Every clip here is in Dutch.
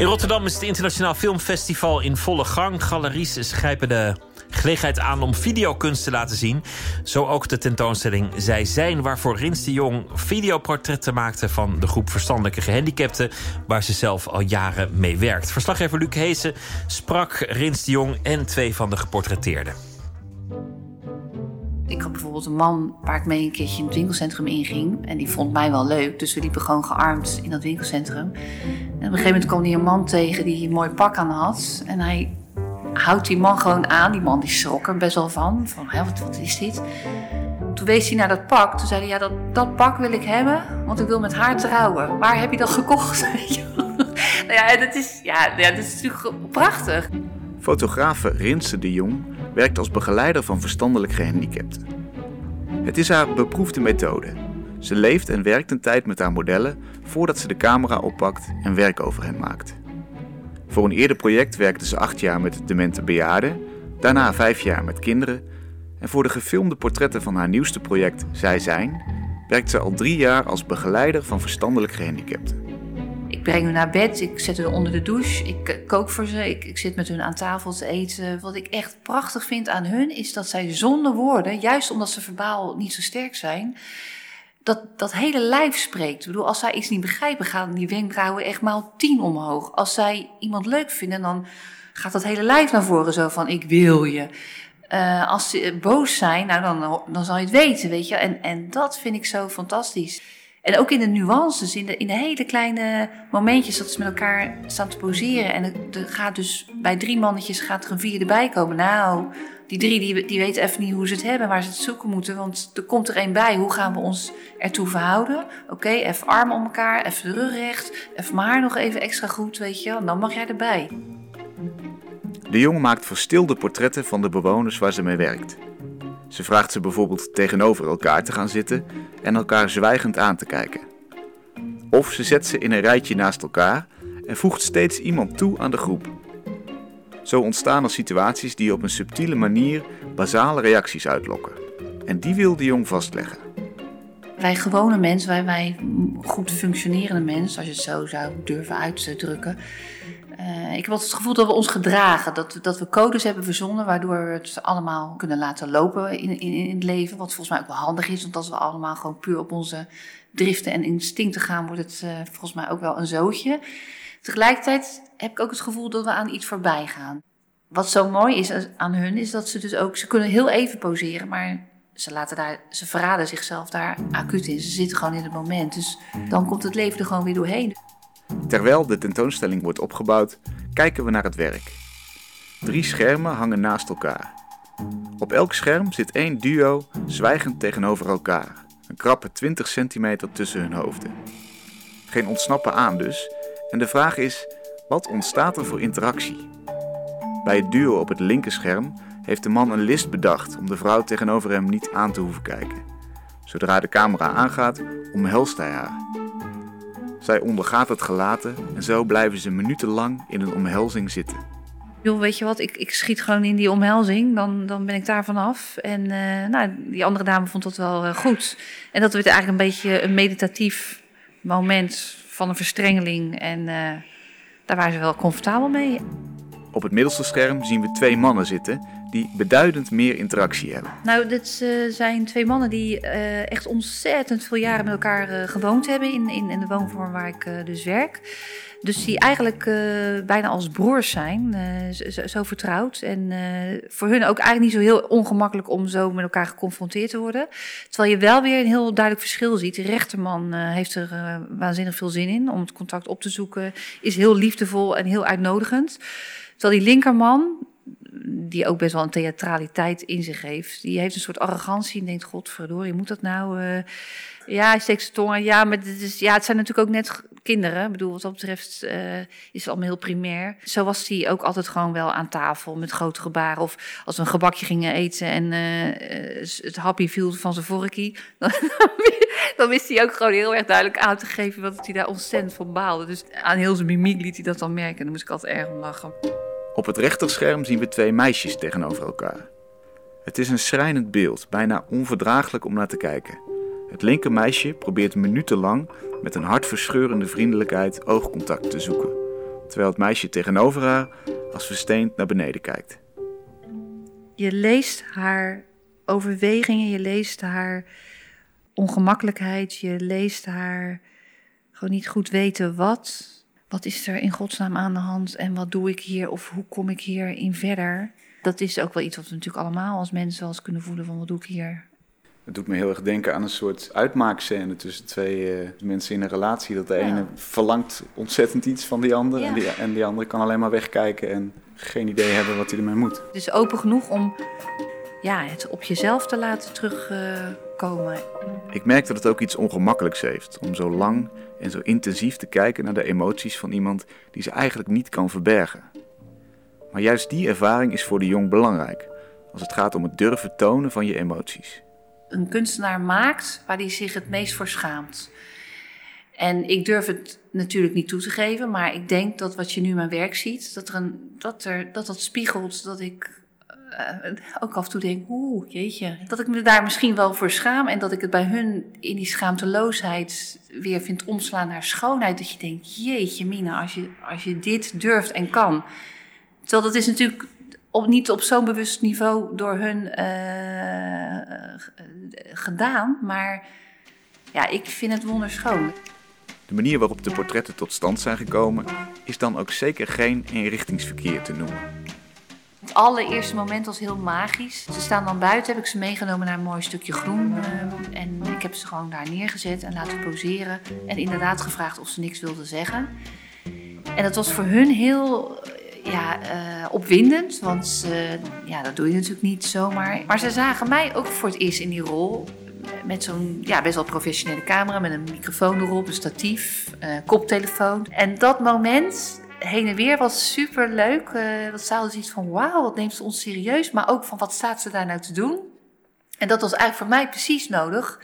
In Rotterdam is het Internationaal Filmfestival in volle gang. Galeries grijpen de gelegenheid aan om videokunst te laten zien. Zo ook de tentoonstelling Zij Zijn, waarvoor Rins de Jong videoportretten maakte van de groep verstandelijke gehandicapten, waar ze zelf al jaren mee werkt. Verslaggever Luc Heesen sprak Rins de Jong en twee van de geportretteerden. Ik had bijvoorbeeld een man waar ik mee een keertje in het winkelcentrum inging. En die vond mij wel leuk, dus we liepen gewoon gearmd in dat winkelcentrum. En op een gegeven moment kwam hij een man tegen die een mooi pak aan had. En hij houdt die man gewoon aan. Die man die schrok er best wel van. Van, wat, wat is dit? Toen wees hij naar dat pak. Toen zei hij, ja, dat, dat pak wil ik hebben, want ik wil met haar trouwen. Waar heb je dat gekocht? nou ja, dat is, ja, dat is natuurlijk prachtig. Fotografe Rinse de Jong werkt als begeleider van verstandelijk gehandicapten. Het is haar beproefde methode. Ze leeft en werkt een tijd met haar modellen voordat ze de camera oppakt en werk over hen maakt. Voor een eerder project werkte ze acht jaar met demente bejaarden, daarna vijf jaar met kinderen en voor de gefilmde portretten van haar nieuwste project Zij Zijn werkt ze al drie jaar als begeleider van verstandelijk gehandicapten. Ik breng hun naar bed, ik zet hun onder de douche, ik eh, kook voor ze, ik, zit met hun aan tafel te eten. Wat ik echt prachtig vind aan hun is dat zij zonder woorden, juist omdat ze verbaal niet zo sterk zijn, dat, dat hele lijf spreekt. Ik bedoel, als zij iets niet begrijpen, gaan die wenkbrauwen echt maal tien omhoog. Als zij iemand leuk vinden, dan gaat dat hele lijf naar voren zo van ik wil je. Uh, als ze boos zijn, nou dan, dan zal je het weten, weet je. En, en dat vind ik zo fantastisch. En ook in de nuances, in de, in hele kleine momentjes dat ze met elkaar staan te poseren. En er, gaat dus bij drie mannetjes gaat er een vierde bij komen. Nou, die drie die, weten even niet hoe ze het hebben, waar ze het zoeken moeten. Want er komt er één bij. Hoe gaan we ons ertoe verhouden? Oké, even armen om elkaar, even de rug recht, even mijn haar nog even extra goed, weet je. Dan mag jij erbij. De jongen maakt verstilde portretten van de bewoners waar ze mee werkt. Ze vraagt ze bijvoorbeeld tegenover elkaar te gaan zitten en elkaar zwijgend aan te kijken. Of ze zet ze in een rijtje naast elkaar en voegt steeds iemand toe aan de groep. Zo ontstaan er situaties die op een subtiele manier basale reacties uitlokken. En die wil de jong vastleggen. Wij gewone mensen, wij, wij goed functionerende mensen, als je het zo zou durven uitdrukken, uh, ik heb altijd het gevoel dat we ons gedragen. Dat, dat we codes hebben verzonnen waardoor we het allemaal kunnen laten lopen in, in, in het leven. Wat volgens mij ook wel handig is, want als we allemaal gewoon puur op onze driften en instincten gaan, wordt het uh, volgens mij ook wel een zootje. Tegelijkertijd heb ik ook het gevoel dat we aan iets voorbij gaan. Wat zo mooi is aan hun, is dat ze dus ook, ze kunnen heel even poseren, maar ze, laten daar, ze verraden zichzelf daar acuut in. Ze zitten gewoon in het moment. Dus dan komt het leven er gewoon weer doorheen. Terwijl de tentoonstelling wordt opgebouwd, kijken we naar het werk. Drie schermen hangen naast elkaar. Op elk scherm zit één duo zwijgend tegenover elkaar, een krappe 20 centimeter tussen hun hoofden. Geen ontsnappen aan dus, en de vraag is: wat ontstaat er voor interactie? Bij het duo op het linkerscherm heeft de man een list bedacht om de vrouw tegenover hem niet aan te hoeven kijken. Zodra de camera aangaat, omhelst hij haar. Zij ondergaat het gelaten en zo blijven ze minutenlang in een omhelzing zitten. Joh, weet je wat, ik, ik schiet gewoon in die omhelzing, dan, dan ben ik daar vanaf. En uh, nou, die andere dame vond dat wel uh, goed. En dat werd eigenlijk een beetje een meditatief moment van een verstrengeling. En uh, daar waren ze wel comfortabel mee. Op het middelste scherm zien we twee mannen zitten die beduidend meer interactie hebben. Nou, dit uh, zijn twee mannen die uh, echt ontzettend veel jaren met elkaar uh, gewoond hebben in, in, in, de woonvorm waar ik dus werk. Dus die eigenlijk bijna als broers zijn, zo, zo, vertrouwd. En voor hun ook eigenlijk niet zo heel ongemakkelijk om zo met elkaar geconfronteerd te worden. Terwijl je wel weer een heel duidelijk verschil ziet. De rechterman heeft er waanzinnig veel zin in om het contact op te zoeken. Is heel liefdevol en heel uitnodigend. Terwijl die linkerman, die ook best wel een theatraliteit in zich heeft. Die heeft een soort arrogantie en denkt, godverdorie, moet dat nou... Uh... Ja, hij steekt zijn Ja, maar ja, het zijn natuurlijk ook net kinderen. Ik bedoel, wat dat betreft uh, is het allemaal heel primair. Zo was hij ook altijd gewoon wel aan tafel met grote gebaren. Of als we een gebakje gingen eten en uh, het happy viel van zijn vorkie... Dan, dan wist hij ook gewoon heel erg duidelijk aan te geven... wat hij daar ontzettend van baalde. Dus aan heel zijn mimiek liet hij dat dan merken. En daar moest ik altijd erg om lachen. Op het rechterscherm zien we twee meisjes tegenover elkaar. Het is een schrijnend beeld, bijna onverdraaglijk om naar te kijken. Het linker meisje probeert minutenlang met een hartverscheurende vriendelijkheid oogcontact te zoeken. terwijl het meisje tegenover haar als versteend naar beneden kijkt. Je leest haar overwegingen, je leest haar ongemakkelijkheid, je leest haar gewoon niet goed weten wat. Wat is er in godsnaam aan de hand en wat doe ik hier of hoe kom ik hierin verder? Dat is ook wel iets wat we natuurlijk allemaal als mensen wel eens kunnen voelen van wat doe ik hier? Het doet me heel erg denken aan een soort uitmaakscène tussen twee uh, mensen in een relatie. Dat de ene verlangt ontzettend iets van die ander en, die, en die andere kan alleen maar wegkijken en geen idee hebben wat hij ermee moet. Dus open genoeg om ja, het op jezelf te laten ik merk dat het ook iets ongemakkelijks heeft om zo lang en zo intensief te kijken naar de emoties van iemand die ze eigenlijk niet kan verbergen. Maar juist die ervaring is voor de jong belangrijk als het gaat om het durven tonen van je emoties. Een kunstenaar maakt waar hij zich het meest voor schaamt. En ik durf het natuurlijk niet toe te geven, maar ik denk dat wat je nu in mijn werk ziet, dat er een, dat, er, dat, dat spiegelt dat ik ook af en toe denk, oeh, jeetje. Dat ik me daar misschien wel voor schaam en dat ik het bij hun in die schaamteloosheid weer vind omslaan naar schoonheid. Dat je denkt, jeetje Mina, als je, als je dit durft en kan. Terwijl dat is natuurlijk op, niet op zo'n bewust niveau door hun uh, gedaan, maar ja, ik vind het wonderschoon. De manier waarop de portretten tot stand zijn gekomen is dan ook zeker geen eenrichtingsverkeer te noemen. Het allereerste moment was heel magisch. Ze staan dan buiten, heb ik ze meegenomen naar een mooi stukje groen. Uh, en ik heb ze gewoon daar neergezet en laten poseren. En inderdaad gevraagd of ze niks wilden zeggen. En dat was voor hun heel ja, uh, opwindend, want ja, dat doe je natuurlijk niet zomaar. Maar ze zagen mij ook voor het eerst in die rol. Met zo'n ja, best wel professionele camera, met een microfoon erop, een statief, koptelefoon. En dat moment heen en weer was super leuk. Uh, wat zouden iets van wauw, wat neemt ze ons serieus? Maar ook van wat staat ze daar nou te doen? En dat was eigenlijk voor mij precies nodig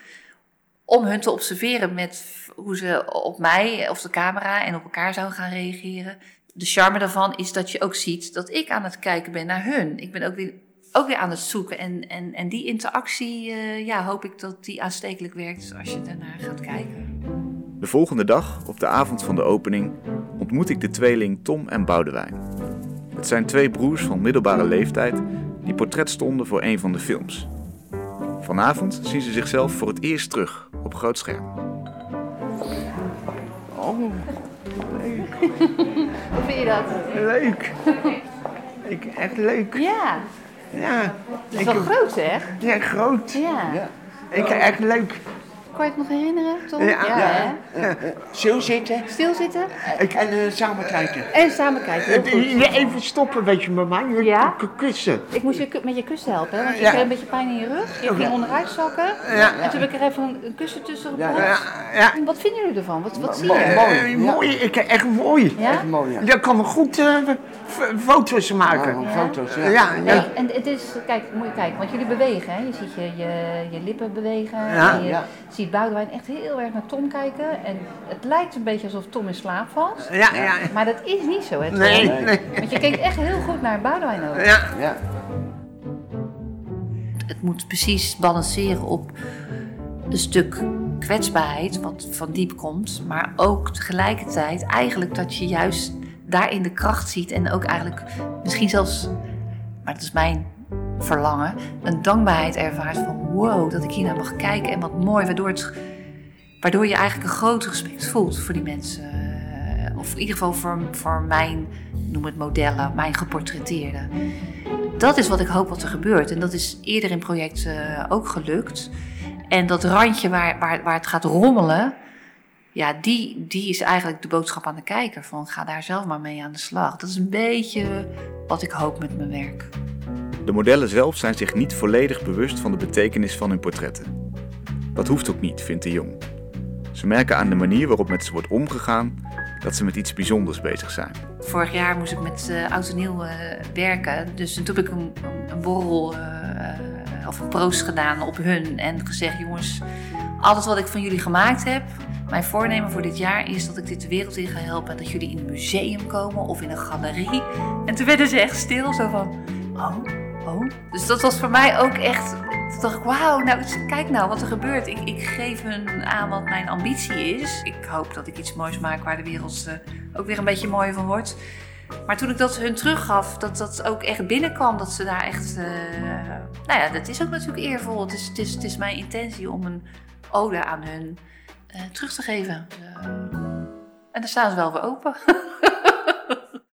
om hun te observeren met hoe ze op mij of de camera en op elkaar zouden gaan reageren. De charme daarvan is dat je ook ziet dat ik aan het kijken ben naar hun. Ik ben ook weer, ook weer aan het zoeken. En, en, en die interactie, uh, ja, hoop ik dat die aanstekelijk werkt als je daarnaar gaat kijken. De volgende dag, op de avond van de opening, ontmoet ik de tweeling Tom en Boudewijn. Het zijn twee broers van middelbare leeftijd die portret stonden voor een van de films. Vanavond zien ze zichzelf voor het eerst terug op groot scherm. Oh, leuk. Hoe vind je dat? Leuk. Ik, echt leuk. Ja. Ja. Het is wel groot, hè? Ja, groot. Ja. ja. Ik, echt leuk. Kan je het nog herinneren, Tom? Ja, ja, ja. Stil zitten. Stil zitten. Ik, en uh, samen kijken. En samen kijken, heel goed. Even stoppen, weet je, met mij. Je ja? kussen. Ik moest je met je kussen helpen, want je ja. kreeg een beetje pijn in je rug. Je ging onderuit zakken. Ja. En toen heb ik er even een kussen tussen geplaatst. Ja. Ja. Wat vinden jullie ervan? Wat, wat zie mooi, je? Mooi, mooi. Ik, echt mooi. Ja? Echt mooi, ja. Daar kan me goed uh, foto's maken. Ja, foto's, ja. ja, nee, en het is, kijk, moet je kijken, want jullie bewegen, hè? Je ziet je, je, je lippen bewegen. Ja. En je ja. Ziet Boudewijn echt heel erg naar Tom kijken. En het lijkt een beetje alsof Tom in slaap valt. Ja, ja. Maar dat is niet zo, hè? Tom? Nee, nee. Want je kijkt echt heel goed naar Boudewijn ook. Ja. ja. Het moet precies balanceren op een stuk kwetsbaarheid, wat van diep komt. Maar ook tegelijkertijd eigenlijk dat je juist daarin de kracht ziet. En ook eigenlijk misschien zelfs, maar dat is mijn verlangen, een dankbaarheid ervaart van wow, dat ik hier naar mag kijken en wat mooi, waardoor, het, waardoor je eigenlijk een groot respect voelt voor die mensen. Of in ieder geval voor, voor mijn, noem het modellen, mijn geportretteerden. Dat is wat ik hoop wat er gebeurt. En dat is eerder in projecten ook gelukt. En dat randje waar, waar, waar het gaat rommelen, ja, die, die is eigenlijk de boodschap aan de kijker. Van ga daar zelf maar mee aan de slag. Dat is een beetje wat ik hoop met mijn werk. De modellen zelf zijn zich niet volledig bewust van de betekenis van hun portretten. Dat hoeft ook niet, vindt de jong. Ze merken aan de manier waarop met ze wordt omgegaan dat ze met iets bijzonders bezig zijn. Vorig jaar moest ik met uh, oud en nieuw uh, werken. Dus toen heb ik een, borrel uh, of een proost gedaan op hun. En gezegd, jongens, alles wat ik van jullie gemaakt heb... Mijn voornemen voor dit jaar is dat ik dit de wereld in ga helpen. Dat jullie in een museum komen of in een galerie. En toen werden ze echt stil, zo van... Oh, Oh, dus dat was voor mij ook echt. Toen dacht ik, wauw, nou kijk nou wat er gebeurt. Ik, geef hun aan wat mijn ambitie is. Ik hoop dat ik iets moois maak waar de wereld uh, ook weer een beetje mooier van wordt. Maar toen ik dat hun teruggaf, dat dat ook echt binnenkwam, dat ze daar echt. Uh, nou ja, dat is ook natuurlijk eervol. Het is, het is, mijn intentie om een ode aan hun uh, terug te geven. en daar staan ze wel voor open.